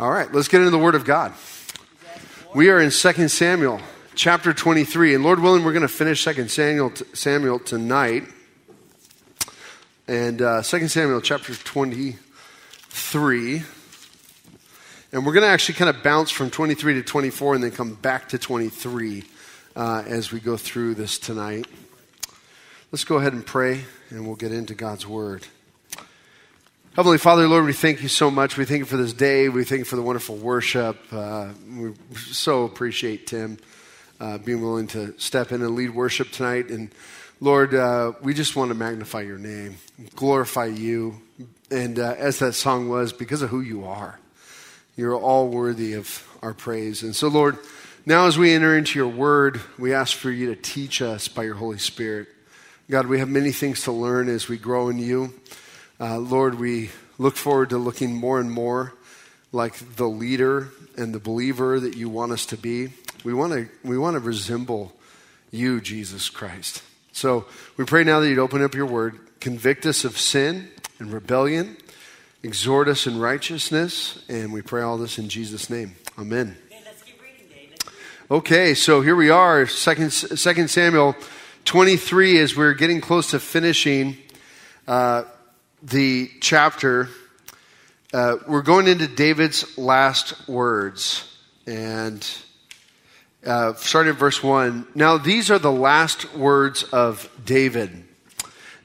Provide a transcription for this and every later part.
All right, let's get into the Word of God. We are in 2 Samuel chapter 23, and Lord willing, we're going to finish 2 Samuel, Samuel tonight. And uh, 2 Samuel chapter 23. And we're going to actually kind of bounce from 23 to 24 and then come back to 23 uh, as we go through this tonight. Let's go ahead and pray, and we'll get into God's Word. Heavenly Father, Lord, we thank you so much. We thank you for this day. We thank you for the wonderful worship. Uh, we so appreciate Tim uh, being willing to step in and lead worship tonight. And Lord, uh, we just want to magnify your name, glorify you. And uh, as that song was, because of who you are, you're all worthy of our praise. And so, Lord, now as we enter into your word, we ask for you to teach us by your Holy Spirit. God, we have many things to learn as we grow in you. Uh, Lord, we look forward to looking more and more like the leader and the believer that you want us to be. We want to, we want to resemble you, Jesus Christ. So we pray now that you'd open up your word, convict us of sin and rebellion, exhort us in righteousness, and we pray all this in Jesus' name. Amen. Okay, so here we are, 2 Samuel 23, as we're getting close to finishing. Uh, the chapter, uh, we're going into David's last words. And uh, starting at verse 1. Now, these are the last words of David.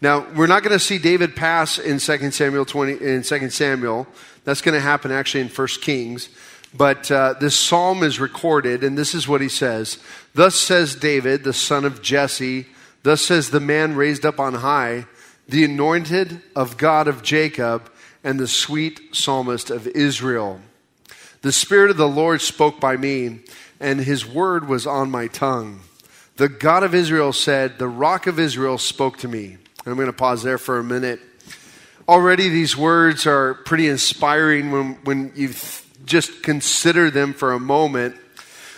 Now, we're not going to see David pass in 2 Samuel 20, in 2 Samuel. That's going to happen actually in 1 Kings. But uh, this psalm is recorded, and this is what he says Thus says David, the son of Jesse, thus says the man raised up on high the anointed of God of Jacob, and the sweet psalmist of Israel. The Spirit of the Lord spoke by me, and his word was on my tongue. The God of Israel said, The rock of Israel spoke to me. I'm going to pause there for a minute. Already, these words are pretty inspiring when, when you just consider them for a moment.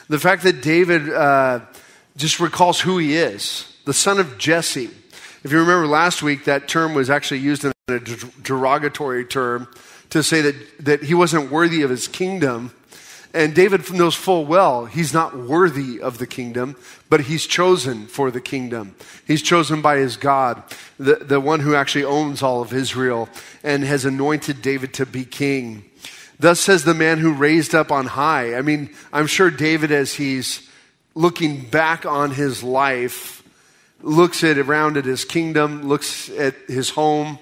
The fact that David uh, just recalls who he is the son of Jesse if you remember last week, that term was actually used in a derogatory term to say that, that he wasn't worthy of his kingdom. And David knows full well he's not worthy of the kingdom, but he's chosen for the kingdom. He's chosen by his God, the, the one who actually owns all of Israel and has anointed David to be king. Thus says the man who raised up on high. I mean, I'm sure David, as he's looking back on his life, looks at around at his kingdom, looks at his home,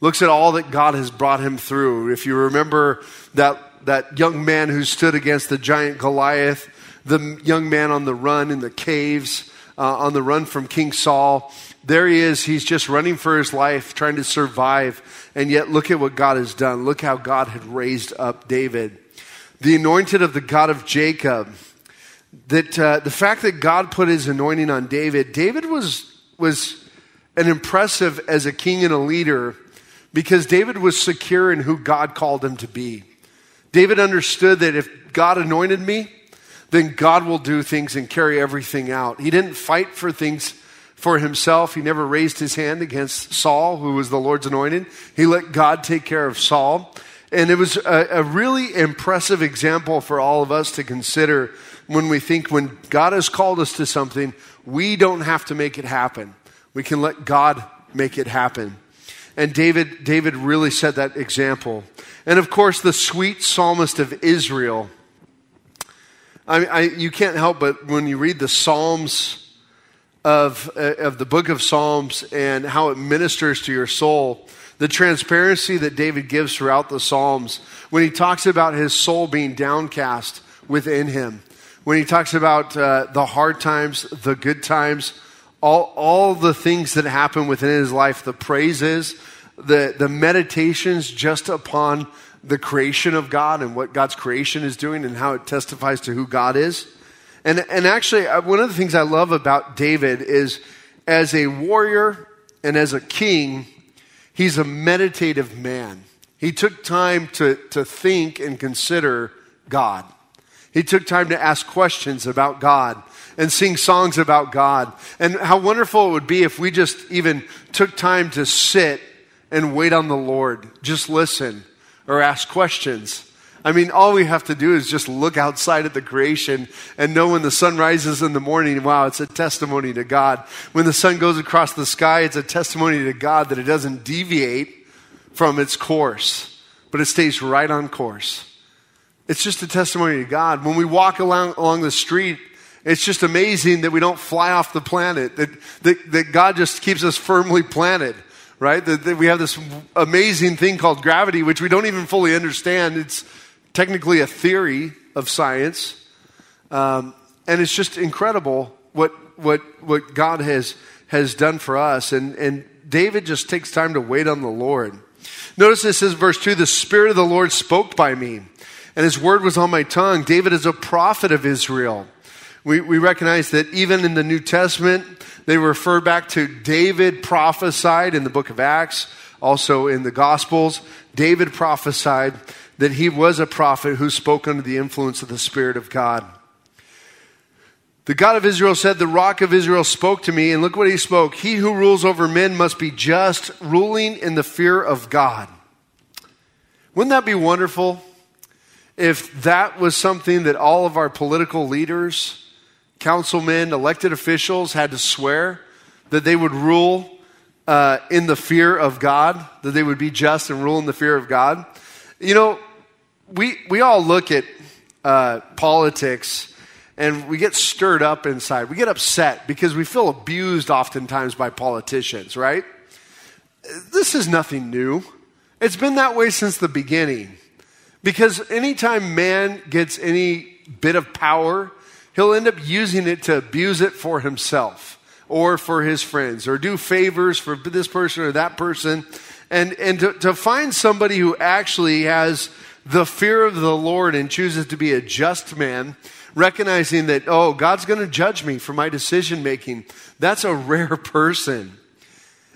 looks at all that God has brought him through. If you remember that, that young man who stood against the giant Goliath, the young man on the run in the caves, uh, on the run from King Saul, there he is. He's just running for his life, trying to survive. And yet, look at what God has done. Look how God had raised up David. The anointed of the God of Jacob that uh, the fact that God put his anointing on David, David was, was an impressive as a king and a leader because David was secure in who God called him to be. David understood that if God anointed me, then God will do things and carry everything out. He didn't fight for things for himself. He never raised his hand against Saul, who was the Lord's anointed. He let God take care of Saul. And it was a, a really impressive example for all of us to consider when we think when God has called us to something, we don't have to make it happen. We can let God make it happen. And David, David really set that example. And of course, the sweet psalmist of Israel. I, I, you can't help but when you read the Psalms of, uh, of the book of Psalms and how it ministers to your soul, the transparency that David gives throughout the Psalms when he talks about his soul being downcast within him when he talks about uh, the hard times, the good times, all, all the things that happen within his life, the praises, the, the meditations just upon the creation of God and what God's creation is doing and how it testifies to who God is. And, and actually, uh, one of the things I love about David is as a warrior and as a king, he's a meditative man. He took time to, to think and consider God. He took time to ask questions about God and sing songs about God. And how wonderful it would be if we just even took time to sit and wait on the Lord, just listen or ask questions I mean, all we have to do is just look outside at the creation and know when the sun rises in the morning, wow, it's a testimony to God. When the sun goes across the sky, it's a testimony to God that it doesn't deviate from its course, but it stays right on course. It's just a testimony to God. When we walk along, along the street, it's just amazing that we don't fly off the planet, that, that, that God just keeps us firmly planted right? That, that, we have this amazing thing called gravity, which we don't even fully understand. It's technically a theory of science. Um, and it's just incredible what, what, what God has, has done for us. And, and David just takes time to wait on the Lord. Notice this says, verse 2 The Spirit of the Lord spoke by me, and his word was on my tongue. David is a prophet of Israel. We, we recognize that even in the New Testament, they refer back to David prophesied in the book of Acts, also in the Gospels. David prophesied that he was a prophet who spoke under the influence of the Spirit of God. The God of Israel said, The rock of Israel spoke to me, and look what he spoke. He who rules over men must be just, ruling in the fear of God. Wouldn't that be wonderful if that was something that all of our political leaders, councilmen, elected officials had to swear that they would rule uh, in the fear of God, that they would be just and rule in the fear of God? You know, we, we all look at uh, politics and we get stirred up inside. We get upset because we feel abused oftentimes by politicians, right? This is nothing new. It's been that way since the beginning. Because anytime man gets any bit of power, he'll end up using it to abuse it for himself or for his friends or do favors for this person or that person. And, and to, to find somebody who actually has the fear of the Lord and chooses to be a just man, recognizing that, oh, God's going to judge me for my decision making, that's a rare person.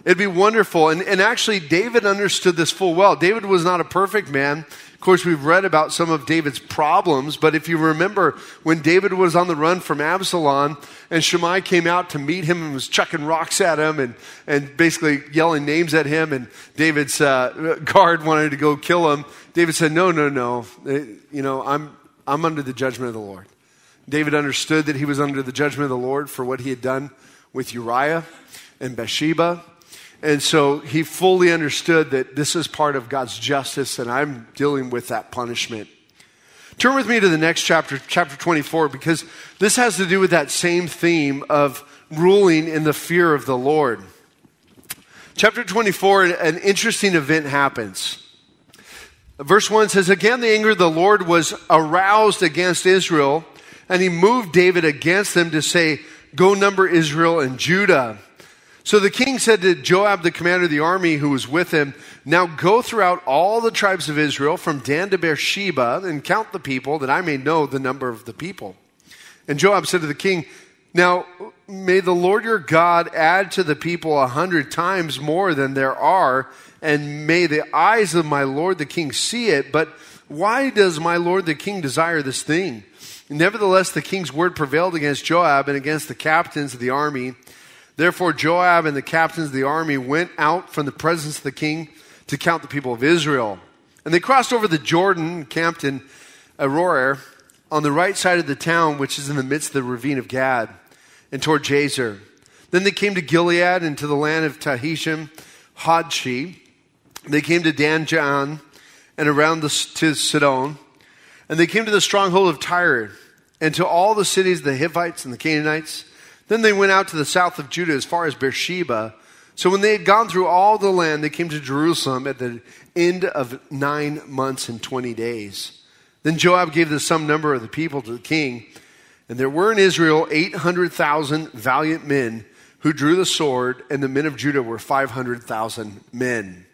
It'd be wonderful. And, and actually, David understood this full well. David was not a perfect man course, we've read about some of David's problems, but if you remember when David was on the run from Absalom and Shimei came out to meet him and was chucking rocks at him and, and basically yelling names at him, and David's uh, guard wanted to go kill him, David said, No, no, no. You know, I'm, I'm under the judgment of the Lord. David understood that he was under the judgment of the Lord for what he had done with Uriah and Bathsheba and so he fully understood that this is part of God's justice, and I'm dealing with that punishment. Turn with me to the next chapter, chapter 24, because this has to do with that same theme of ruling in the fear of the Lord. Chapter 24, an interesting event happens. Verse 1 says, Again, the anger of the Lord was aroused against Israel, and he moved David against them to say, Go number Israel and Judah. So the king said to Joab, the commander of the army who was with him, Now go throughout all the tribes of Israel, from Dan to Beersheba, and count the people, that I may know the number of the people. And Joab said to the king, Now may the Lord your God add to the people a hundred times more than there are, and may the eyes of my Lord the king see it. But why does my Lord the king desire this thing? Nevertheless, the king's word prevailed against Joab and against the captains of the army. Therefore, Joab and the captains of the army went out from the presence of the king to count the people of Israel. And they crossed over the Jordan, camped in Aroer, on the right side of the town, which is in the midst of the ravine of Gad, and toward Jazer. Then they came to Gilead and to the land of Tahishim, Hodshi. They came to Dan Jaan and around the, to Sidon. And they came to the stronghold of Tyre and to all the cities of the Hivites and the Canaanites then they went out to the south of Judah as far as Beersheba. So when they had gone through all the land, they came to Jerusalem at the end of nine months and 20 days. Then Joab gave the sum number of the people to the king. And there were in Israel 800,000 valiant men who drew the sword, and the men of Judah were 500,000 men.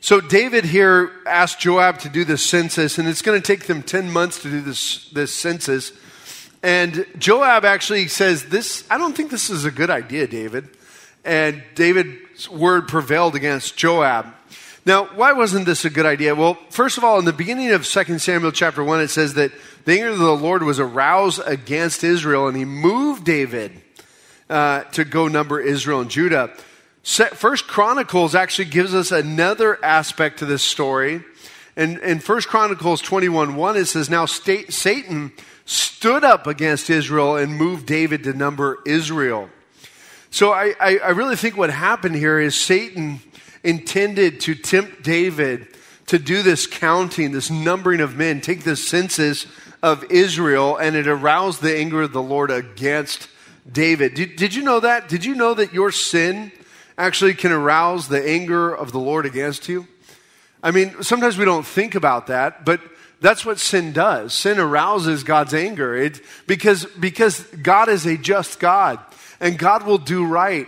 So David here asked Joab to do the census, and it's going to take them 10 months to do this, this census. And Joab actually says, This, I don't think this is a good idea, David. And David's word prevailed against Joab. Now, why wasn't this a good idea? Well, first of all, in the beginning of 2 Samuel chapter 1, it says that the anger of the Lord was aroused against Israel, and he moved David uh, to go number Israel and Judah. First Chronicles actually gives us another aspect to this story, And in First Chronicles 21 1, it says, Now Satan stood up against Israel and moved David to number Israel. So I, I, I really think what happened here is Satan intended to tempt David to do this counting, this numbering of men, take the census of Israel, and it aroused the anger of the Lord against David. Did, did you know that? Did you know that your sin actually can arouse the anger of the Lord against you? I mean, sometimes we don't think about that, but that's what sin does. Sin arouses God's anger it, because, because God is a just God and God will do right.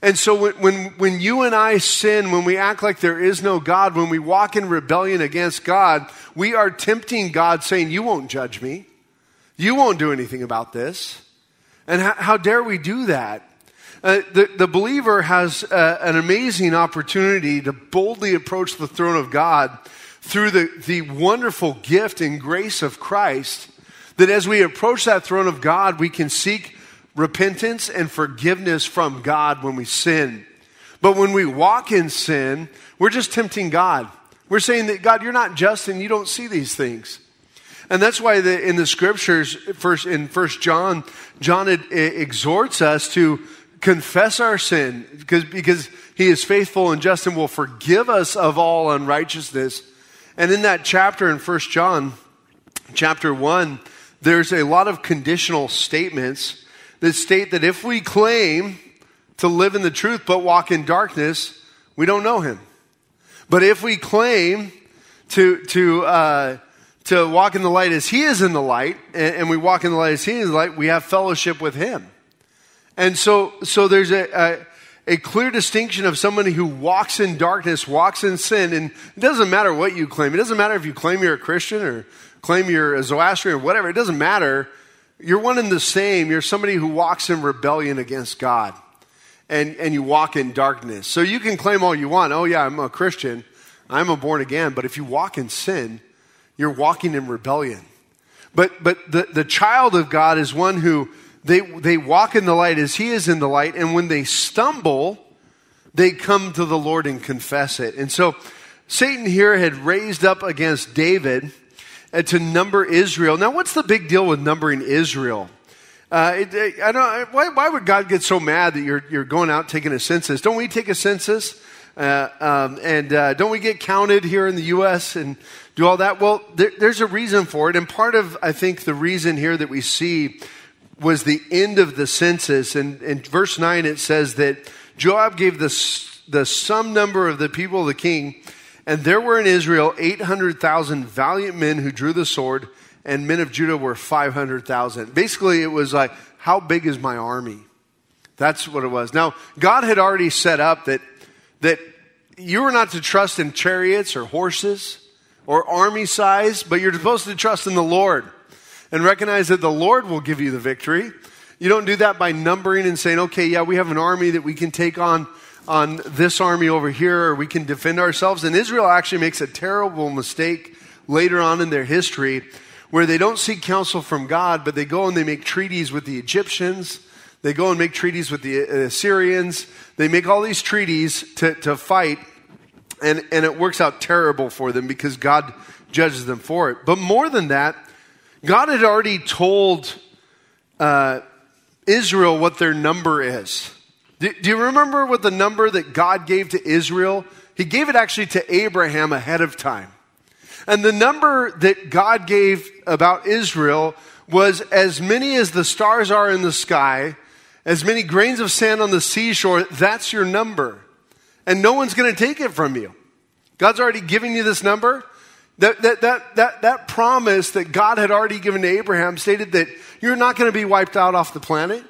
And so when, when, when you and I sin, when we act like there is no God, when we walk in rebellion against God, we are tempting God saying, You won't judge me. You won't do anything about this. And how, how dare we do that? Uh, the, the believer has uh, an amazing opportunity to boldly approach the throne of God through the, the wonderful gift and grace of Christ. That as we approach that throne of God, we can seek repentance and forgiveness from God when we sin. But when we walk in sin, we're just tempting God. We're saying that, God, you're not just and you don't see these things. And that's why the, in the scriptures, first in First John, John exhorts us to confess our sin because, because he is faithful and just and will forgive us of all unrighteousness. And in that chapter in First John, chapter 1, there's a lot of conditional statements that state that if we claim to live in the truth but walk in darkness, we don't know him. But if we claim to, to, uh, to walk in the light as he is in the light, and, and, we walk in the light as he is in the light, we have fellowship with him. And so, so there's a, a, a clear distinction of somebody who walks in darkness, walks in sin, and it doesn't matter what you claim. It doesn't matter if you claim you're a Christian or claim you're a Zoroastrian or whatever. It doesn't matter you're one and the same. You're somebody who walks in rebellion against God and, and you walk in darkness. So you can claim all you want. Oh, yeah, I'm a Christian. I'm a born again. But if you walk in sin, you're walking in rebellion. But, but the, the child of God is one who they, they walk in the light as he is in the light. And when they stumble, they come to the Lord and confess it. And so Satan here had raised up against David to number Israel. Now, what's the big deal with numbering Israel? Uh, it, I don't, why, why, would God get so mad that you're, you're going out taking a census? Don't we take a census? Uh, um, and uh, don't we get counted here in the U.S. and do all that? Well, there, there's a reason for it. And part of, I think, the reason here that we see was the end of the census. And in verse 9, it says that Joab gave the, the sum number of the people of the king and there were in Israel 800,000 valiant men who drew the sword, and men of Judah were 500,000. Basically, it was like, how big is my army? That's what it was. Now, God had already set up that, that you were not to trust in chariots or horses or army size, but you're supposed to trust in the Lord and recognize that the Lord will give you the victory. You don't do that by numbering and saying, okay, yeah, we have an army that we can take on on this army over here, or we can defend ourselves. And Israel actually makes a terrible mistake later on in their history where they don't seek counsel from God, but they go and they make treaties with the Egyptians. They go and make treaties with the uh, Assyrians. They make all these treaties to, to fight, and, and it works out terrible for them because God judges them for it. But more than that, God had already told uh, Israel what their number is. Do, do, you remember what the number that God gave to Israel? He gave it actually to Abraham ahead of time. And the number that God gave about Israel was as many as the stars are in the sky, as many grains of sand on the seashore. That's your number. And no one's going to take it from you. God's already giving you this number. That, that, that, that, that promise that God had already given to Abraham stated that you're not going to be wiped out off the planet.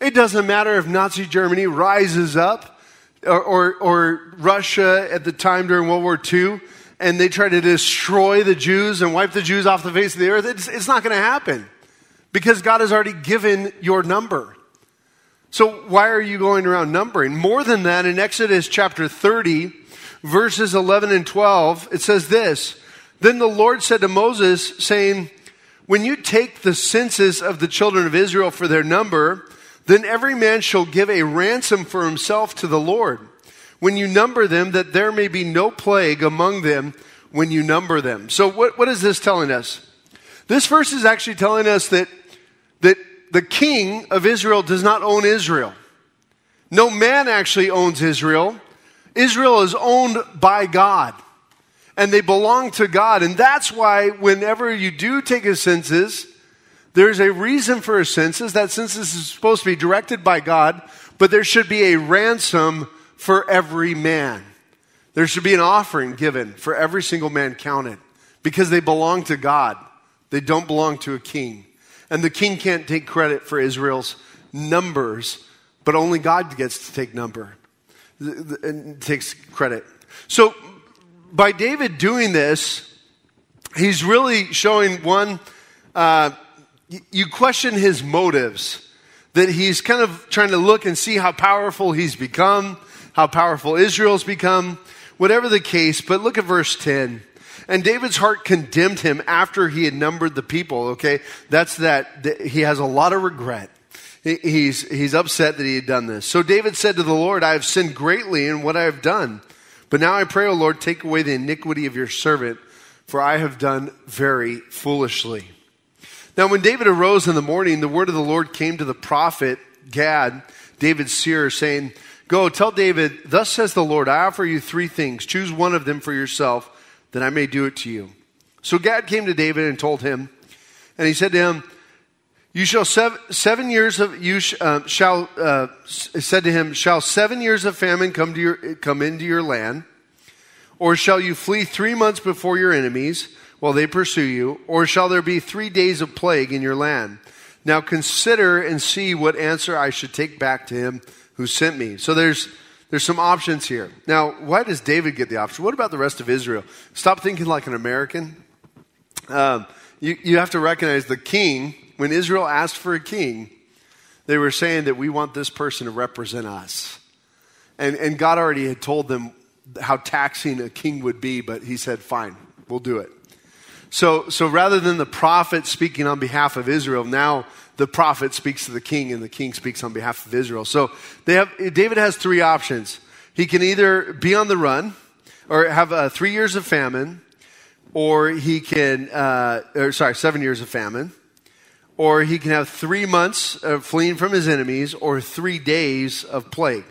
It doesn't matter if Nazi Germany rises up or, or, or Russia at the time during World War II and they try to destroy the Jews and wipe the Jews off the face of the earth. It's, it's not going to happen because God has already given your number. So why are you going around numbering? More than that, in Exodus chapter 30, verses 11 and 12, it says this Then the Lord said to Moses, saying, When you take the census of the children of Israel for their number, then every man shall give a ransom for himself to the Lord. When you number them, that there may be no plague among them when you number them. So, what, what is this telling us? This verse is actually telling us that, that the king of Israel does not own Israel. No man actually owns Israel. Israel is owned by God and they belong to God. And that's why whenever you do take a census, there's a reason for a census. That census is supposed to be directed by God, but there should be a ransom for every man. There should be an offering given for every single man counted because they belong to God. They don't belong to a king. And the king can't take credit for Israel's numbers, but only God gets to take number and takes credit. So by David doing this, he's really showing one, uh, you question his motives. That he's kind of trying to look and see how powerful he's become, how powerful Israel's become, whatever the case. But look at verse 10. And David's heart condemned him after he had numbered the people, okay? That's that, he has a lot of regret. He's, he's upset that he had done this. So David said to the Lord, I have sinned greatly in what I have done. But now I pray, O Lord, take away the iniquity of your servant, for I have done very foolishly. Now, when David arose in the morning, the word of the Lord came to the prophet Gad, David's seer, saying, Go, tell David, Thus says the Lord, I offer you three things. Choose one of them for yourself, that I may do it to you. So Gad came to David and told him, and he said to him, you shall seven, years of you sh, uh, shall uh, said to him, shall seven years of famine come to your come into your land, or shall you flee three months before your enemies while they pursue you, or shall there be three days of plague in your land? Now consider and see what answer I should take back to him who sent me. So there's there's some options here. Now, why does David get the option? What about the rest of Israel? Stop thinking like an American. Um, you, you have to recognize the king when Israel asked for a king, they were saying that we want this person to represent us. And, and God already had told them how taxing a king would be, but he said, fine, we'll do it. So, so rather than the prophet speaking on behalf of Israel, now the prophet speaks to the king and the king speaks on behalf of Israel. So they have, David has three options. He can either be on the run or have uh, three years of famine, or he can, uh, or sorry, seven years of famine, or he can have three months of fleeing from his enemies, or three days of plague.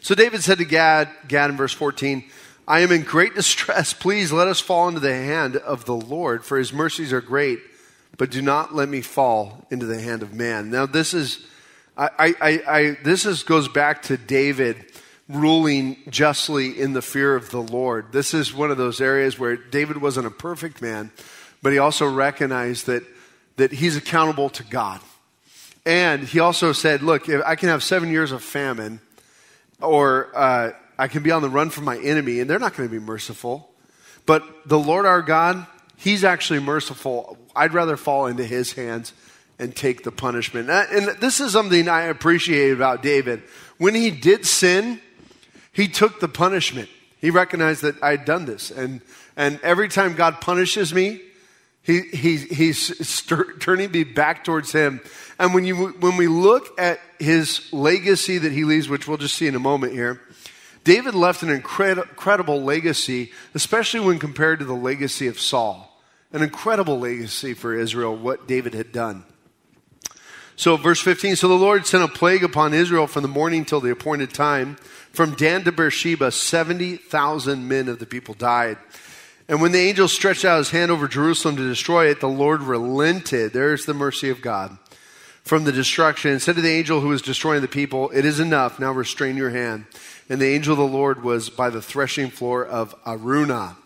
So David said to Gad, Gad in verse 14, I am in great distress. Please let us fall into the hand of the Lord, for his mercies are great, but do not let me fall into the hand of man. Now, this is, I, I, I, this is, goes back to David ruling justly in the fear of the Lord. This is one of those areas where David wasn't a perfect man, but he also recognized that that he's accountable to God. And he also said, Look, if I can have seven years of famine, or uh, I can be on the run from my enemy, and they're not going to be merciful. But the Lord our God, he's actually merciful. I'd rather fall into his hands and take the punishment. And this is something I appreciate about David. When he did sin, he took the punishment. He recognized that I had done this. And, and every time God punishes me, he, he, he's stir, turning me back towards him. And when, you, when we look at his legacy that he leaves, which we'll just see in a moment here, David left an incredible, incredible legacy, especially when compared to the legacy of Saul. An incredible legacy for Israel, what David had done. So, verse 15 So the Lord sent a plague upon Israel from the morning till the appointed time. From Dan to Beersheba, 70,000 men of the people died. And when the angel stretched out his hand over Jerusalem to destroy it, the Lord relented. There's the mercy of God from the destruction and said to the angel who was destroying the people, It is enough. Now restrain your hand. And the angel of the Lord was by the threshing floor of Araunah,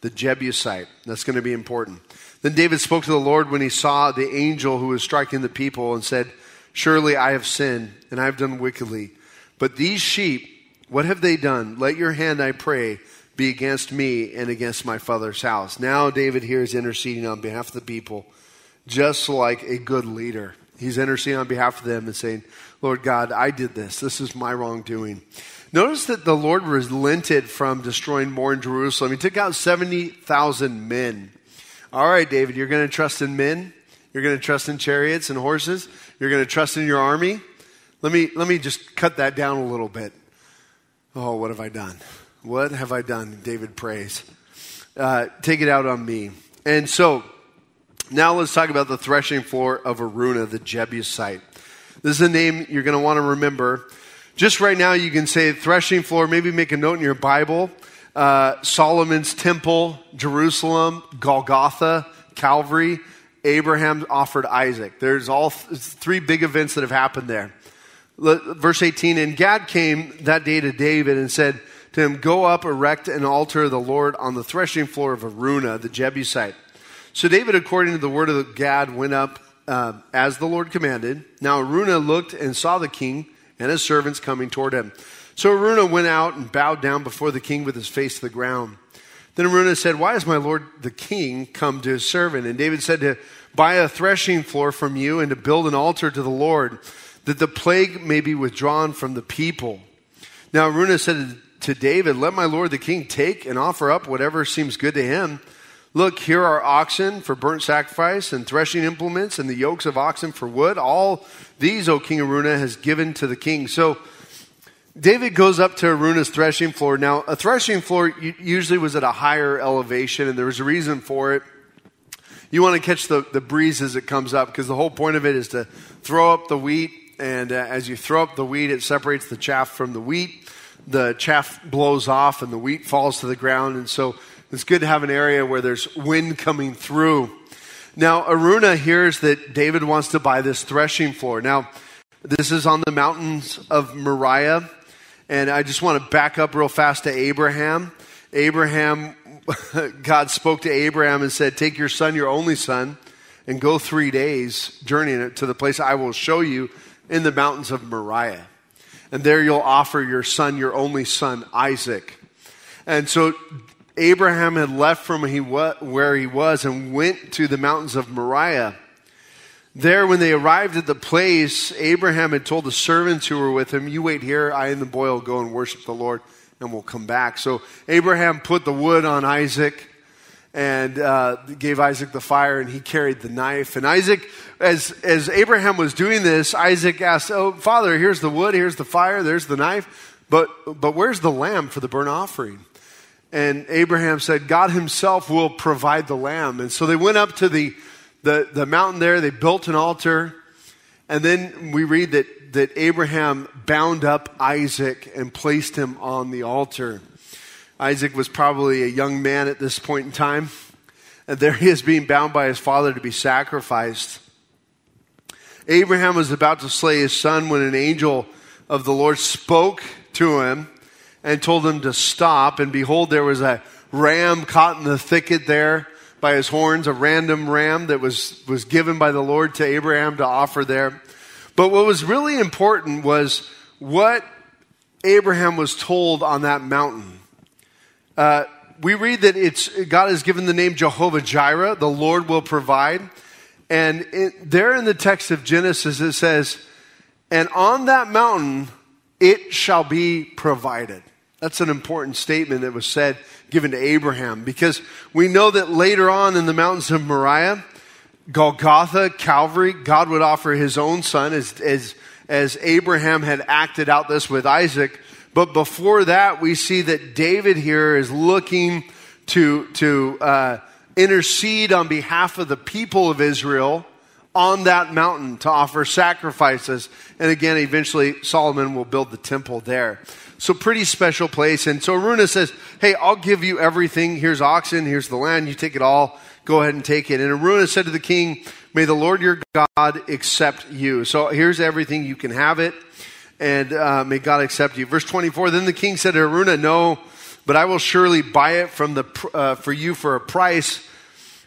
the Jebusite. That's going to be important. Then David spoke to the Lord when he saw the angel who was striking the people and said, Surely I have sinned and I have done wickedly. But these sheep, what have they done? Let your hand, I pray, be against me and against my father's house. Now David here is interceding on behalf of the people, just like a good leader. He's interceding on behalf of them and saying, Lord God, I did this. This is my wrongdoing. Notice that the Lord relented from destroying more in Jerusalem. He took out 70,000 men. All right, David, you're going to trust in men? You're going to trust in chariots and horses? You're going to trust in your army? Let me, let me just cut that down a little bit. Oh, what have I done? What have I done? David prays. uh, take it out on me. And so now let's talk about the threshing floor of Araunah, the Jebusite. This is a name you're going to want to remember. Just right now, you can say threshing floor, maybe make a note in your Bible. Uh, Solomon's temple, Jerusalem, Golgotha, Calvary, Abraham offered Isaac. There's all th- three big events that have happened there. Verse 18, and Gad came that day to David and said to him, Go up, erect an altar of the Lord on the threshing floor of Araunah, the Jebusite. So David, according to the word of Gad, went up uh, as the Lord commanded. Now Araunah looked and saw the king and his servants coming toward him. So Araunah went out and bowed down before the king with his face to the ground. Then Araunah said, Why has my lord the king come to his servant? And David said to buy a threshing floor from you and to build an altar to the Lord, that the plague may be withdrawn from the people. Now Araunah said to David, Let my lord the king take and offer up whatever seems good to him. Look, here are oxen for burnt sacrifice and threshing implements and the yokes of oxen for wood. All these, O King Araunah, has given to the king. So David goes up to Araunah's threshing floor. Now, a threshing floor usually was at a higher elevation, and there was a reason for it. You want to catch the, the breeze as it comes up, because the whole point of it is to throw up the wheat, and uh, as you throw up the wheat, it separates the chaff from the wheat. The chaff blows off, and the wheat falls to the ground, and so it's good to have an area where there's wind coming through. Now, Araunah hears that David wants to buy this threshing floor. Now, this is on the mountains of Moriah. And I just want to back up real fast to Abraham. Abraham, God spoke to Abraham and said, Take your son, your only son, and go three days journeying to the place I will show you in the mountains of Moriah. And there you'll offer your son, your only son, Isaac. And so Abraham had left from he where he was and went to the mountains of Moriah. There, when they arrived at the place, Abraham had told the servants who were with him, You wait here, I and the boy will go and worship the Lord, and we'll come back. So Abraham put the wood on Isaac and uh, gave Isaac the fire, and he carried the knife. And Isaac, as, as Abraham was doing this, Isaac asked, Oh, Father, here's the wood, here's the fire, there's the knife, but, but where's the lamb for the burnt offering? And Abraham said, God himself will provide the lamb. And so they went up to the, the, the mountain there, they built an altar. And then we read that, that Abraham bound up Isaac and placed him on the altar. Isaac was probably a young man at this point in time. And there he is being bound by his father to be sacrificed. Abraham was about to slay his son when an angel of the Lord spoke to him and told him to stop. And behold, there was a ram caught in the thicket there by his horns, a random ram that was, was given by the Lord to Abraham to offer there. But what was really important was what Abraham was told on that mountain. Uh, we read that it's, God has given the name Jehovah Jireh, the Lord will provide. And it, there in the text of Genesis, it says, And on that mountain it shall be provided. That's an important statement that was said, given to Abraham, because we know that later on in the mountains of Moriah, Golgotha, Calvary, God would offer his own son as, as, as Abraham had acted out this with Isaac. But before that, we see that David here is looking to, to uh, intercede on behalf of the people of Israel on that mountain to offer sacrifices. And again, eventually Solomon will build the temple there. So pretty special place. And so Araunah says, Hey, I'll give you everything. Here's oxen. Here's the land. You take it all. Go ahead and take it. And Araunah said to the king, May the Lord your God accept you. So here's everything. You can have it. And uh, may God accept you. Verse 24, Then the king said to Araunah, No, but I will surely buy it from the, uh, for you for a price.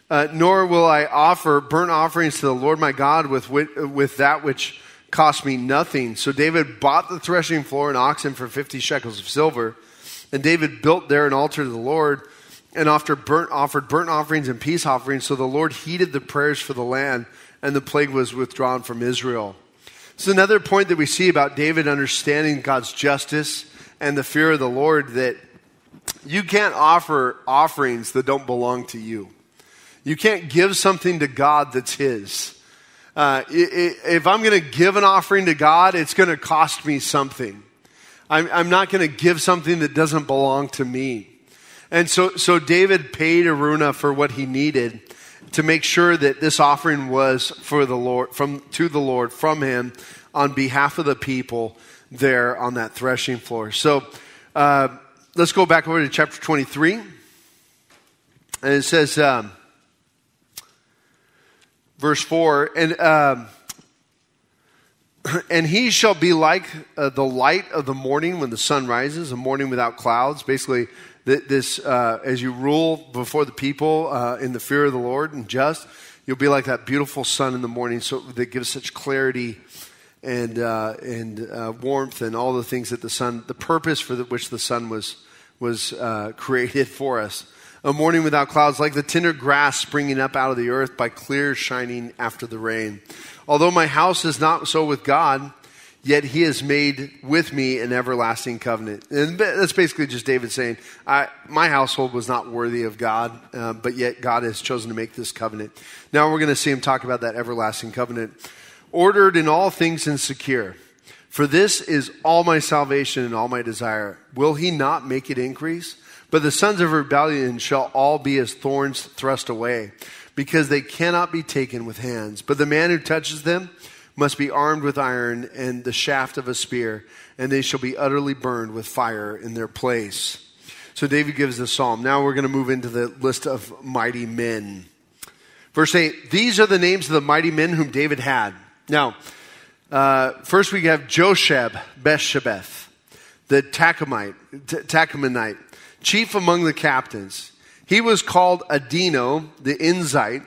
Uh, nor will I offer burnt offerings to the Lord my God with, with, with that which cost me nothing. So David bought the threshing floor and oxen for 50 shekels of silver. And David built there an altar to the Lord and after burnt, offered burnt offerings and peace offerings. So the Lord heeded the prayers for the land, and the plague was withdrawn from Israel. It's another point that we see about David understanding God's justice and the fear of the Lord that you can't offer offerings that don't belong to you. You can't give something to God that's His. Uh, if I'm going to give an offering to God, it's going to cost me something. I'm, I'm not going to give something that doesn't belong to me. And so, so David paid Aruna for what he needed to make sure that this offering was for the Lord, from, to the Lord from him on behalf of the people there on that threshing floor. So uh, let's go back over to chapter 23. And it says, um, verse 4, and, um, and he shall be like uh, the light of the morning when the sun rises, a morning without clouds. Basically, this, uh, as you rule before the people uh, in the fear of the Lord and just, you'll be like that beautiful sun in the morning so that gives such clarity and, uh, and uh, warmth and all the things that the sun, the purpose for the, which the sun was, was uh, created for us. A morning without clouds, like the tender grass springing up out of the earth by clear shining after the rain. Although my house is not so with God, yet he has made with me an everlasting covenant. And that's basically just David saying, My household was not worthy of God, uh, but yet God has chosen to make this covenant. Now we're going to see him talk about that everlasting covenant ordered in all things and secure. For this is all my salvation and all my desire. Will he not make it increase? But the sons of rebellion shall all be as thorns thrust away, because they cannot be taken with hands. But the man who touches them must be armed with iron and the shaft of a spear, and they shall be utterly burned with fire in their place. So David gives the psalm. Now we're going to move into the list of mighty men. Verse 8 These are the names of the mighty men whom David had. Now, uh, first we have Josheb Beshebeth, the Tachmonite, chief among the captains. He was called Adino, the Eznite,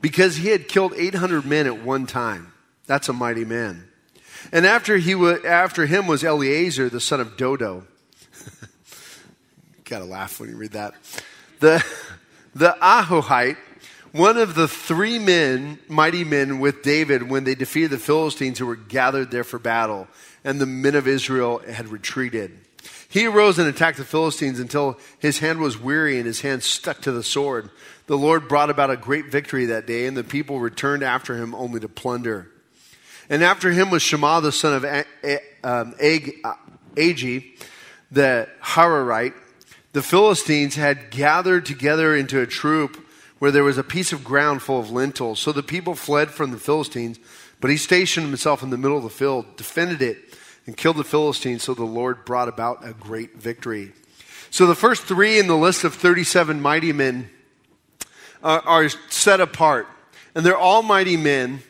because he had killed 800 men at one time. That's a mighty man. And after, he was, after him was Eleazar, the son of Dodo. Gotta laugh when you read that. The, the Ahohite, one of the three men, mighty men with David when they defeated the Philistines who were gathered there for battle, and the men of Israel had retreated. He arose and attacked the Philistines until his hand was weary and his hand stuck to the sword. The Lord brought about a great victory that day, and the people returned after him only to plunder. And after him was Shema the son of um, Agee, the Hararite. The Philistines had gathered together into a troop where there was a piece of ground full of lentils. So the people fled from the Philistines, but he stationed himself in the middle of the field, defended it, and killed the Philistines. So the Lord brought about a great victory. So the first three in the list of 37 mighty men are, are set apart, and they're all mighty men.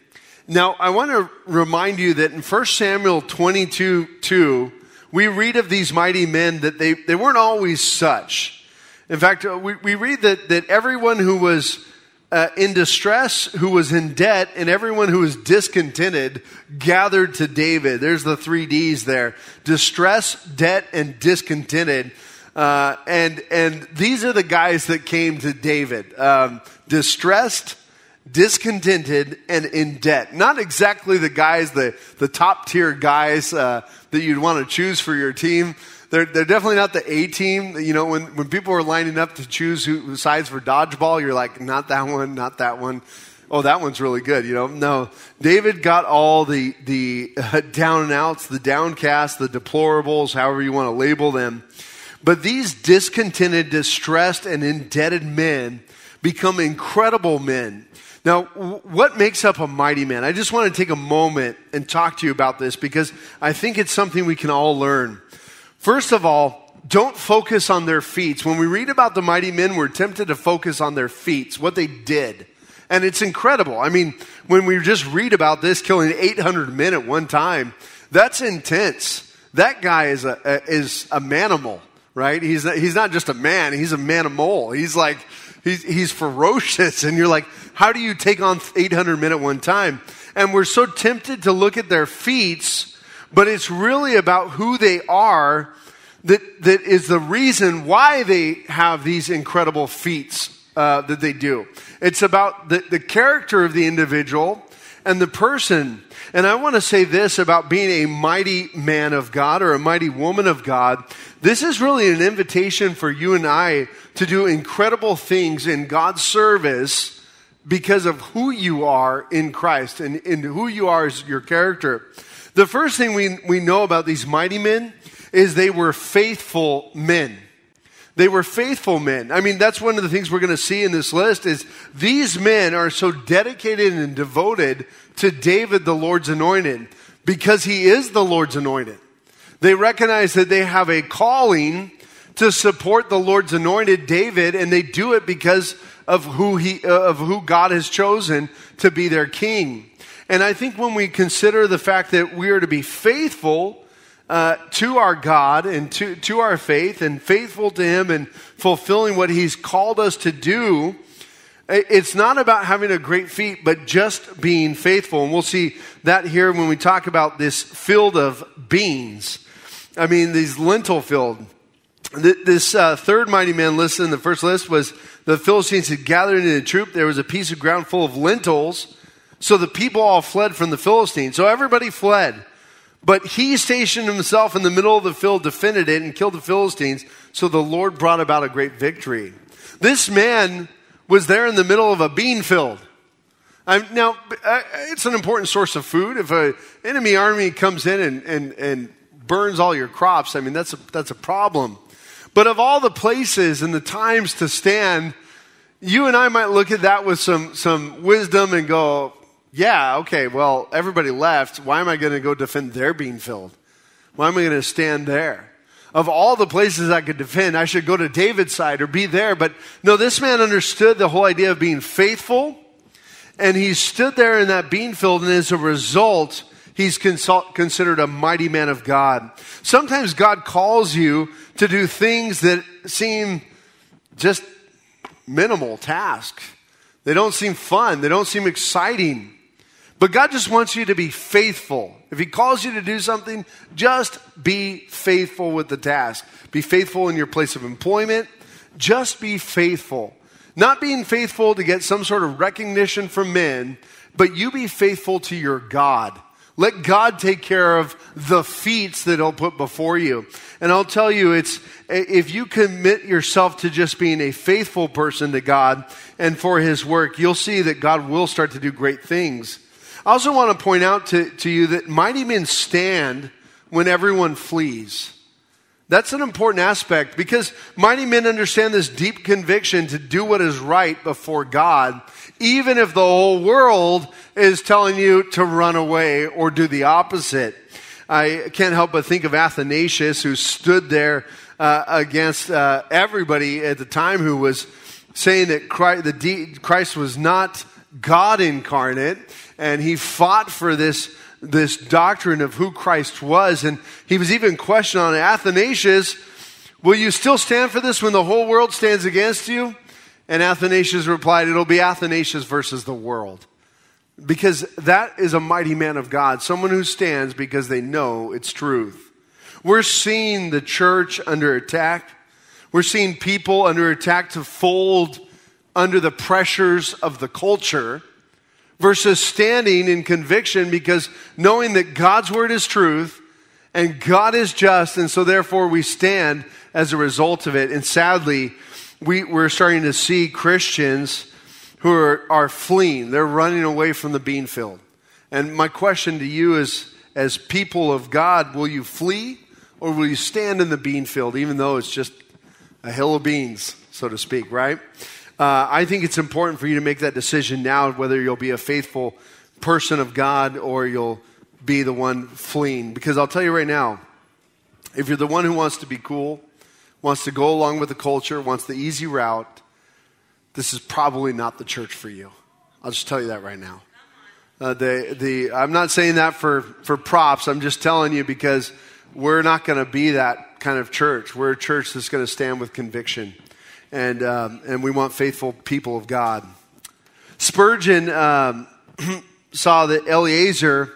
Now, I want to remind you that in 1 Samuel 22 2, we read of these mighty men that they, they weren't always such. In fact, uh, we, we read that, that everyone who was uh, in distress, who was in debt, and everyone who was discontented gathered to David. There's the three D's there distress, debt, and discontented. Uh, and, and these are the guys that came to David um, distressed, discontented, and in debt. Not exactly the guys, the, the top tier guys uh, that you'd want to choose for your team they're, they're definitely not the A team. You know, when, when people are lining up to choose who sides for dodgeball, you're like, not that one, not that one. Oh, that one's really good. You know, no. David got all the, the uh, down and outs, the downcast, the deplorables, however you want to label them. But these discontented, distressed, and indebted men become incredible men. Now, what makes up a mighty man? I just want to take a moment and talk to you about this because I think it's something we can all learn. First of all, don't focus on their feats. When we read about the mighty men, we're tempted to focus on their feats, what they did. And it's incredible. I mean, when we just read about this killing 800 men at one time, that's intense. That guy is a, a is a manimal, right? He's not, he's not just a man, he's a manimal. He's like, he's, he's ferocious. And you're like, how do you take on 800 men at one time? And we're so tempted to look at their feats but it's really about who they are that, that is the reason why they have these incredible feats uh, that they do. It's about the, the character of the individual and the person. And I want to say this about being a mighty man of God or a mighty woman of God. This is really an invitation for you and I to do incredible things in God's service because of who you are in Christ and, and who you are as your character. The first thing we, we know about these mighty men is they were faithful men. They were faithful men. I mean, that's one of the things we're going to see in this list is these men are so dedicated and devoted to David, the Lord's anointed, because he is the Lord's anointed. They recognize that they have a calling to support the Lord's anointed David, and they do it because of who he, uh, of who God has chosen to be their king. And I think when we consider the fact that we are to be faithful uh, to our God and to, to our faith and faithful to Him and fulfilling what He's called us to do, it's not about having a great feat, but just being faithful. And we'll see that here when we talk about this field of beans. I mean, these lentil field. This uh, third mighty man listed in the first list was the Philistines had gathered in a troop. There was a piece of ground full of lentils. So the people all fled from the Philistines. So everybody fled. But he stationed himself in the middle of the field, defended it, and killed the Philistines. So the Lord brought about a great victory. This man was there in the middle of a bean field. Now, uh, it's an important source of food. If an enemy army comes in and, and, and burns all your crops, I mean, that's a, that's a problem. But of all the places and the times to stand, you and I might look at that with some, some wisdom and go, yeah, okay, well, everybody left. Why am I going to go defend their bean field? Why am I going to stand there? Of all the places I could defend, I should go to David's side or be there. But no, this man understood the whole idea of being faithful, and he stood there in that bean field, and as a result, he's consult, considered a mighty man of God. Sometimes God calls you to do things that seem just minimal tasks. They don't seem fun. They don't seem exciting. But God just wants you to be faithful. If He calls you to do something, just be faithful with the task. Be faithful in your place of employment. Just be faithful. Not being faithful to get some sort of recognition from men, but you be faithful to your God. Let God take care of the feats that He'll put before you. And I'll tell you, it's, if you commit yourself to just being a faithful person to God and for His work, you'll see that God will start to do great things. I also want to point out to, to you that mighty men stand when everyone flees. That's an important aspect because mighty men understand this deep conviction to do what is right before God, even if the whole world is telling you to run away or do the opposite. I can't help but think of Athanasius, who stood there uh, against uh, everybody at the time who was saying that Christ, the Christ was not God incarnate and he fought for this, this doctrine of who Christ was. And he was even questioned on Athanasius, will you still stand for this when the whole world stands against you? And Athanasius replied, it'll be Athanasius versus the world. Because that is a mighty man of God, someone who stands because they know it's truth. We're seeing the church under attack. We're seeing people under attack to fold under the pressures of the culture versus standing in conviction because knowing that God's word is truth and God is just, and so therefore we stand as a result of it. And sadly, we, we're starting to see Christians who are, are fleeing, they're running away from the bean field. And my question to you is as people of God, will you flee or will you stand in the bean field, even though it's just a hill of beans, so to speak, right? Uh, I think it's important for you to make that decision now whether you'll be a faithful person of God or you'll be the one fleeing. Because I'll tell you right now, if you're the one who wants to be cool, wants to go along with the culture, wants the easy route, this is probably not the church for you. I'll just tell you that right now. Uh, the, the, I'm not saying that for, for props. I'm just telling you because we're not going to be that kind of church. We're a church that's going to stand with conviction and, um, and we want faithful people of God. Spurgeon um, saw that Eleazar,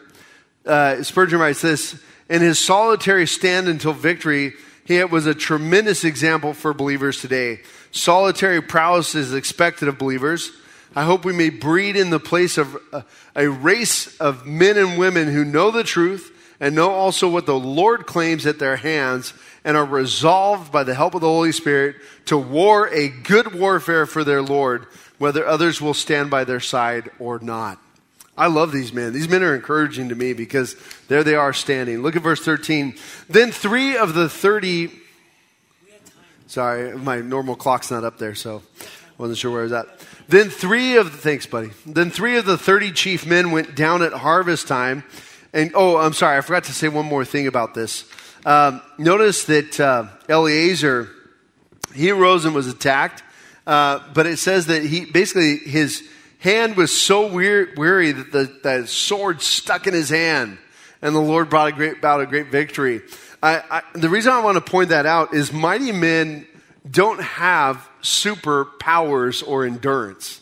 uh, Spurgeon writes this, in his solitary stand until victory, he it was a tremendous example for believers today. Solitary prowess is expected of believers. I hope we may breed in the place of a, a race of men and women who know the truth and know also what the Lord claims at their hands and are resolved by the help of the Holy Spirit to war a good warfare for their Lord, whether others will stand by their side or not. I love these men. These men are encouraging to me because there they are standing. Look at verse 13. Then three of the 30. Sorry, my normal clock's not up there, so I wasn't sure where I was at. Then three of the, thanks, buddy. Then three of the 30 chief men went down at harvest time. And, oh, I'm sorry, I forgot to say one more thing about this. Um, notice that uh, Eleazar, he arose and was attacked, uh, but it says that he basically his hand was so weary that the, the sword stuck in his hand, and the Lord brought a great, about a great victory. I, I, the reason I want to point that out is mighty men don't have superpowers or endurance.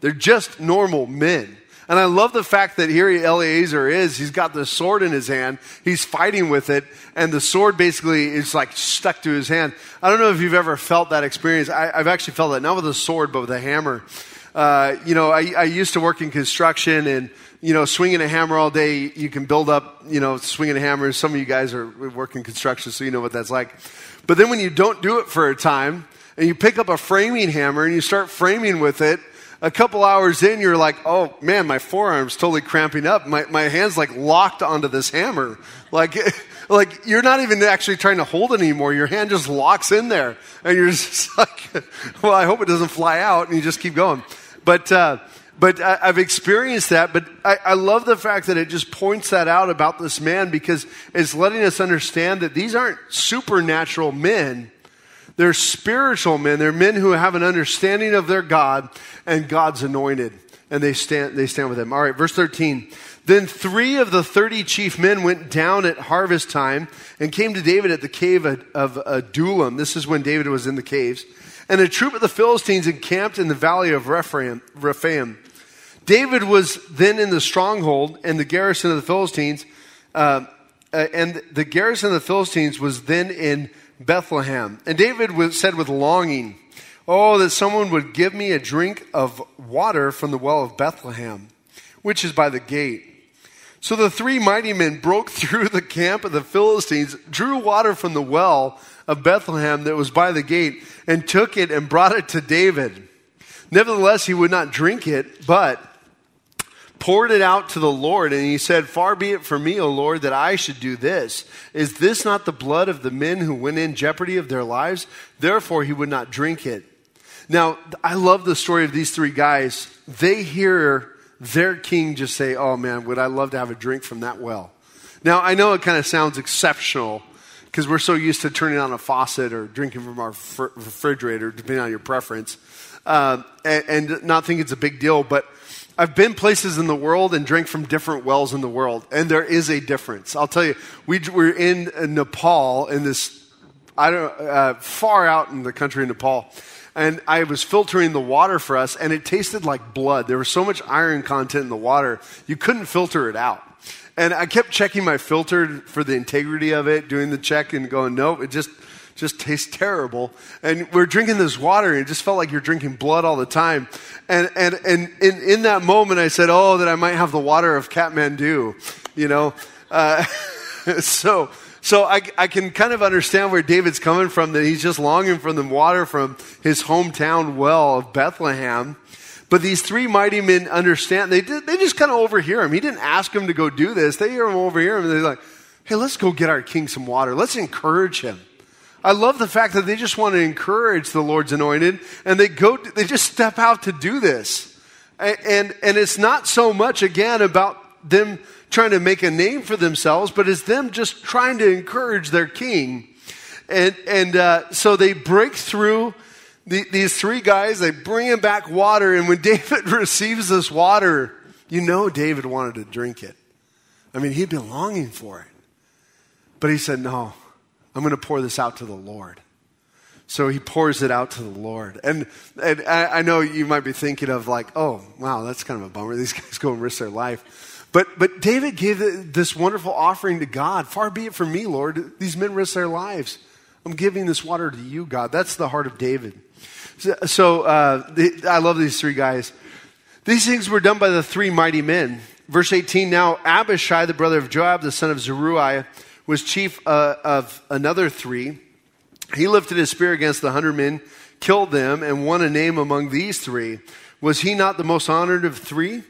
They're just normal men. And I love the fact that here Eleazar is, he's got the sword in his hand, he's fighting with it, and the sword basically is like stuck to his hand. I don't know if you've ever felt that experience. I, have actually felt that, not with a sword, but with a hammer. Uh, you know, I, I used to work in construction and, you know, swinging a hammer all day, you can build up, you know, swinging a hammer. Some of you guys are working construction, so you know what that's like. But then when you don't do it for a time, and you pick up a framing hammer and you start framing with it, a couple hours in, you're like, oh man, my forearm's totally cramping up. My, my hand's like locked onto this hammer. Like, like you're not even actually trying to hold it anymore. Your hand just locks in there. And you're just like, well, I hope it doesn't fly out. And you just keep going. But, uh, but I, have experienced that. But I, I love the fact that it just points that out about this man because it's letting us understand that these aren't supernatural men they're spiritual men. They're men who have an understanding of their God and God's anointed. And they stand, they stand with him. All right, verse 13. Then three of the 30 chief men went down at harvest time and came to David at the cave of, Adullam. This is when David was in the caves. And a troop of the Philistines encamped in the valley of Rephaim. Rephaim. David was then in the stronghold, and the garrison of the Philistines, uh, uh, and the garrison of the Philistines was then in Bethlehem. And David said with longing, Oh, that someone would give me a drink of water from the well of Bethlehem, which is by the gate. So the three mighty men broke through the camp of the Philistines, drew water from the well of Bethlehem that was by the gate, and took it and brought it to David. Nevertheless, he would not drink it, but poured it out to the Lord, and he said, Far be it from me, O Lord, that I should do this. Is this not the blood of the men who went in jeopardy of their lives? Therefore, he would not drink it. Now, I love the story of these three guys. They hear their king just say, Oh man, would I love to have a drink from that well? Now, I know it kind of sounds exceptional because we're so used to turning on a faucet or drinking from our refrigerator, depending on your preference, uh, and, and not think it's a big deal. But I've been places in the world and drank from different wells in the world, and there is a difference. I'll tell you, we were in Nepal in this, I don't uh, far out in the country of Nepal, and I was filtering the water for us, and it tasted like blood. There was so much iron content in the water, you couldn't filter it out. And I kept checking my filter for the integrity of it, doing the check, and going, nope, it just just tastes terrible. And we're drinking this water, and it just felt like you're drinking blood all the time. And, and, and in, in that moment, I said, Oh, that I might have the water of Kathmandu, you know? Uh, so, so I, I can kind of understand where David's coming from, that he's just longing for the water from his hometown well of Bethlehem. But these three mighty men understand, they, did, they just kind of overhear him. He didn't ask him to go do this. They hear him overhear him, and they're like, hey, let's go get our king some water. Let's encourage him. I love the fact that they just want to encourage the Lord's anointed and they go, they just step out to do this. And, and, and it's not so much, again, about them trying to make a name for themselves, but it's them just trying to encourage their king. And, and uh, so they break through the, these three guys, they bring him back water, and when David receives this water, you know David wanted to drink it. I mean, he'd been longing for it. But he said, No, I'm going to pour this out to the Lord. So he pours it out to the Lord. And, and I, I know you might be thinking of like, oh, wow, that's kind of a bummer. These guys go and risk their life. But, but David gave this wonderful offering to God. Far be it from me, Lord. These men risk their lives. I'm giving this water to you, God. That's the heart of David. So, uh, the, I love these three guys. These things were done by the three mighty men. Verse 18 Now Abishai, the brother of Joab, the son of Zeruiah, was chief uh, of another three. He lifted his spear against the hundred men, killed them, and won a name among these three. Was he not the most honored of three?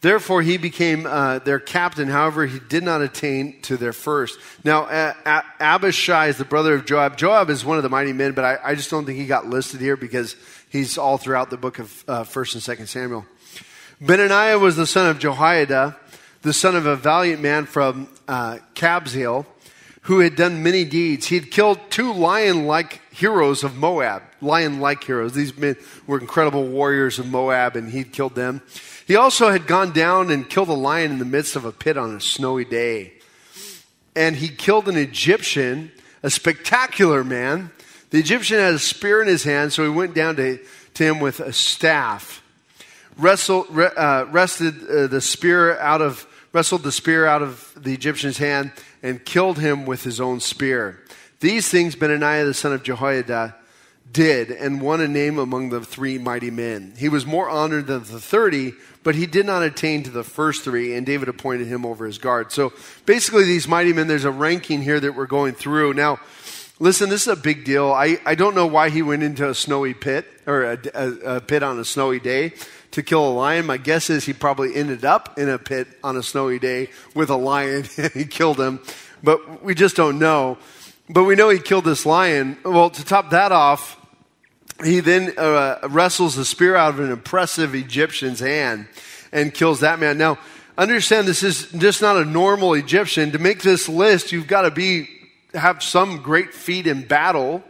Therefore, he became uh, their captain. However, he did not attain to their first. Now, uh, Abishai is the brother of Joab. Joab is one of the mighty men, but I, I, just don't think he got listed here because he's all throughout the book of uh, 1st and 2nd Samuel. Benaniah was the son of Jehoiada, the son of a valiant man from uh, Kabzeel, who had done many deeds. He had killed two lion like heroes of Moab. Lion like heroes. These men were incredible warriors of Moab, and he'd killed them. He also had gone down and killed a lion in the midst of a pit on a snowy day. And he killed an Egyptian, a spectacular man. The Egyptian had a spear in his hand, so he went down to, to him with a staff. Wrestled, uh, wrested uh, the spear out of, wrestled the spear out of the Egyptian's hand and killed him with his own spear. These things Benaniah the son of Jehoiada did and won a name among the three mighty men. He was more honored than the 30, but he did not attain to the first three, and David appointed him over his guard. So basically, these mighty men, there's a ranking here that we're going through. Now, listen, this is a big deal. I, I don't know why he went into a snowy pit or a, a, a pit on a snowy day to kill a lion. My guess is he probably ended up in a pit on a snowy day with a lion and he killed him, but we just don't know. But we know he killed this lion. Well, to top that off, he then uh, wrestles the spear out of an impressive Egyptian's hand and kills that man. Now, understand this is just not a normal Egyptian. To make this list, you've got to be have some great feat in battle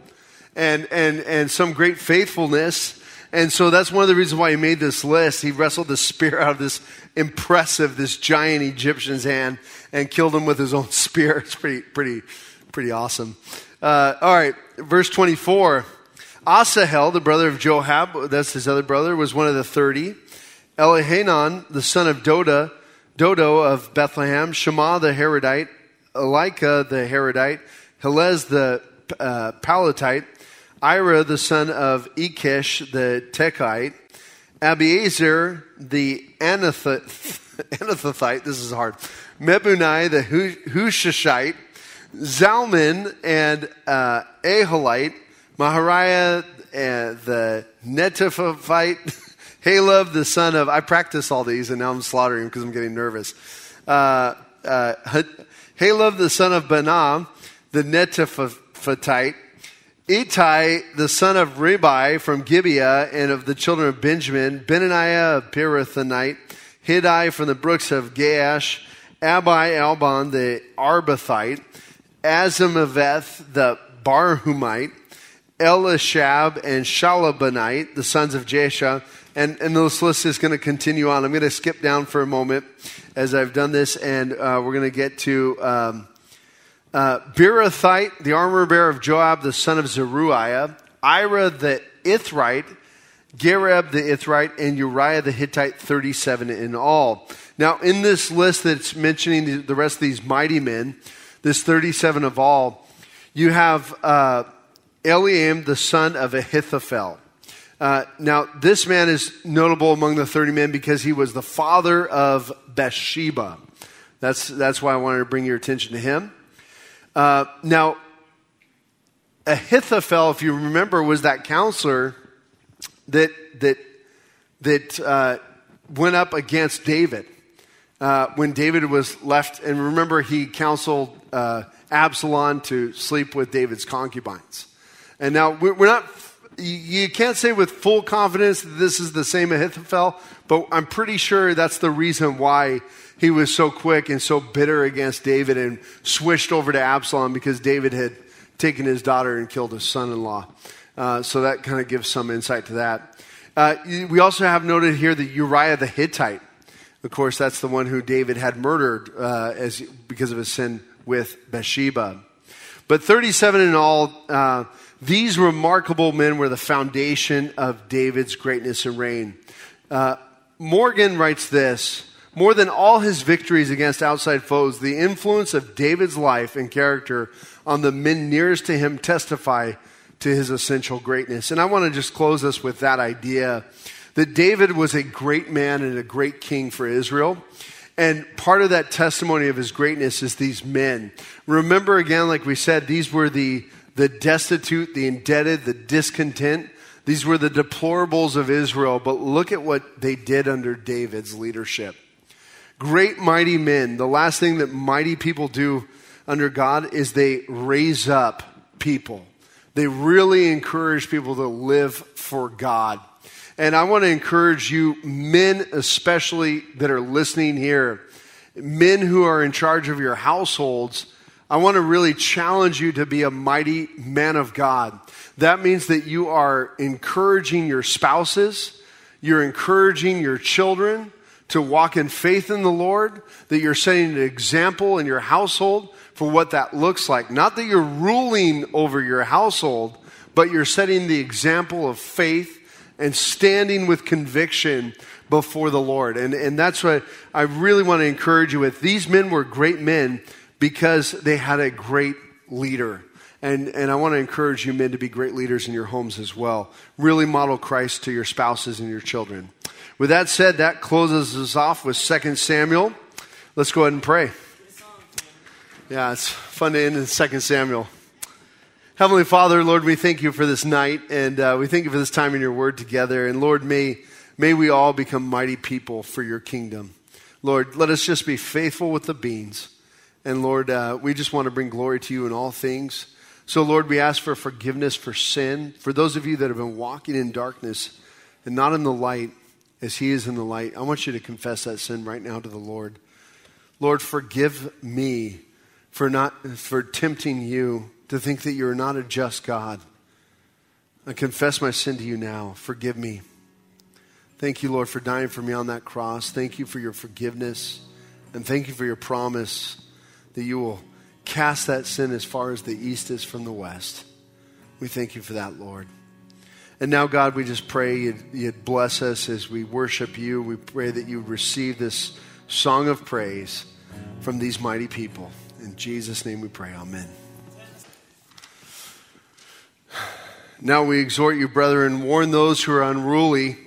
and and and some great faithfulness. And so that's one of the reasons why he made this list. He wrestled the spear out of this impressive, this giant Egyptian's hand and killed him with his own spear. It's pretty, pretty, pretty awesome. Uh, all right, verse 24. Asahel, the brother of Joab, that's his other brother, was one of the thirty. Elihanan, the son of Doda, Dodo of Bethlehem, Shema the Herodite, Elika the Herodite, Helez the uh, Palatite, Ira the son of Ikish the Tekite, Abiezer the Anathothite, this is hard, Mebunnai the Hushashite, Zalman and uh, Aholite, Mahariah, uh, the Netophathite, Halov, the son of, I practice all these and now I'm slaughtering because I'm getting nervous. Uh, uh, the son of Banam, the Netophathite, Ittai, the son of Ribai from Gibeah and of the children of Benjamin, Benaniah of Pirathonite, Hiddai from the brooks of Gaash, Abi Albon the Arbathite, Azimaveth the Barhumite, Elishab and Shalabonite, the sons of Jesha. And, and this list is going to continue on. I'm going to skip down for a moment as I've done this, and uh, we're going to get to um, uh, Beerothite, the armor bearer of Joab, the son of Zeruiah, Ira the Ithrite, Gareb the Ithrite, and Uriah the Hittite, 37 in all. Now, in this list that's mentioning the rest of these mighty men, this 37 of all, you have. Uh, Eliam, the son of Ahithophel. Uh, now, this man is notable among the 30 men because he was the father of Bathsheba. That's, that's why I wanted to bring your attention to him. Uh, now, Ahithophel, if you remember, was that counselor that, that, that uh, went up against David uh, when David was left. And remember, he counseled uh, Absalom to sleep with David's concubines. And now we're not, you can't say with full confidence that this is the same Ahithophel, but I'm pretty sure that's the reason why he was so quick and so bitter against David and switched over to Absalom because David had taken his daughter and killed his son in law. Uh, so that kind of gives some insight to that. Uh, we also have noted here that Uriah the Hittite. Of course, that's the one who David had murdered uh, as, because of his sin with Bathsheba. But 37 in all, uh, these remarkable men were the foundation of David's greatness and reign. Uh, Morgan writes this More than all his victories against outside foes, the influence of David's life and character on the men nearest to him testify to his essential greatness. And I want to just close us with that idea that David was a great man and a great king for Israel. And part of that testimony of his greatness is these men. Remember again, like we said, these were the the destitute, the indebted, the discontent. These were the deplorables of Israel, but look at what they did under David's leadership. Great, mighty men. The last thing that mighty people do under God is they raise up people. They really encourage people to live for God. And I want to encourage you, men especially that are listening here, men who are in charge of your households, I want to really challenge you to be a mighty man of God. That means that you are encouraging your spouses, you're encouraging your children to walk in faith in the Lord, that you're setting an example in your household for what that looks like. Not that you're ruling over your household, but you're setting the example of faith and standing with conviction before the Lord. And, and that's what I really want to encourage you with. These men were great men because they had a great leader. And, and I want to encourage you men to be great leaders in your homes as well. Really model Christ to your spouses and your children. With that said, that closes us off with 2 Samuel. Let's go ahead and pray. Yeah, it's fun to end in 2 Samuel. Heavenly Father, Lord, we thank you for this night, and uh, we thank you for this time in your word together. And Lord, may, may we all become mighty people for your kingdom. Lord, let us just be faithful with the beans. And Lord, uh, we just want to bring glory to you in all things. So, Lord, we ask for forgiveness for sin. For those of you that have been walking in darkness and not in the light as He is in the light, I want you to confess that sin right now to the Lord. Lord, forgive me for, not, for tempting you to think that you're not a just God. I confess my sin to you now. Forgive me. Thank you, Lord, for dying for me on that cross. Thank you for your forgiveness. And thank you for your promise that you will cast that sin as far as the east is from the west. We thank you for that, Lord. And now, God, we just pray you'd, you'd bless us as we worship you. We pray that you receive this song of praise from these mighty people. In Jesus' name we pray. Amen. Now we exhort you, brethren, warn those who are unruly,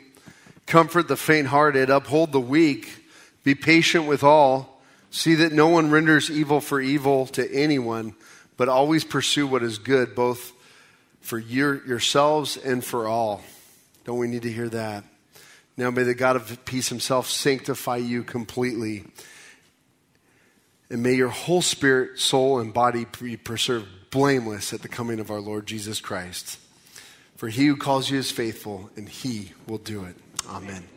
comfort the faint hearted, uphold the weak, be patient with all. See that no one renders evil for evil to anyone, but always pursue what is good, both for your, yourselves and for all. Don't we need to hear that? Now may the God of peace himself sanctify you completely. And may your whole spirit, soul, and body be preserved blameless at the coming of our Lord Jesus Christ. For he who calls you is faithful, and he will do it. Amen.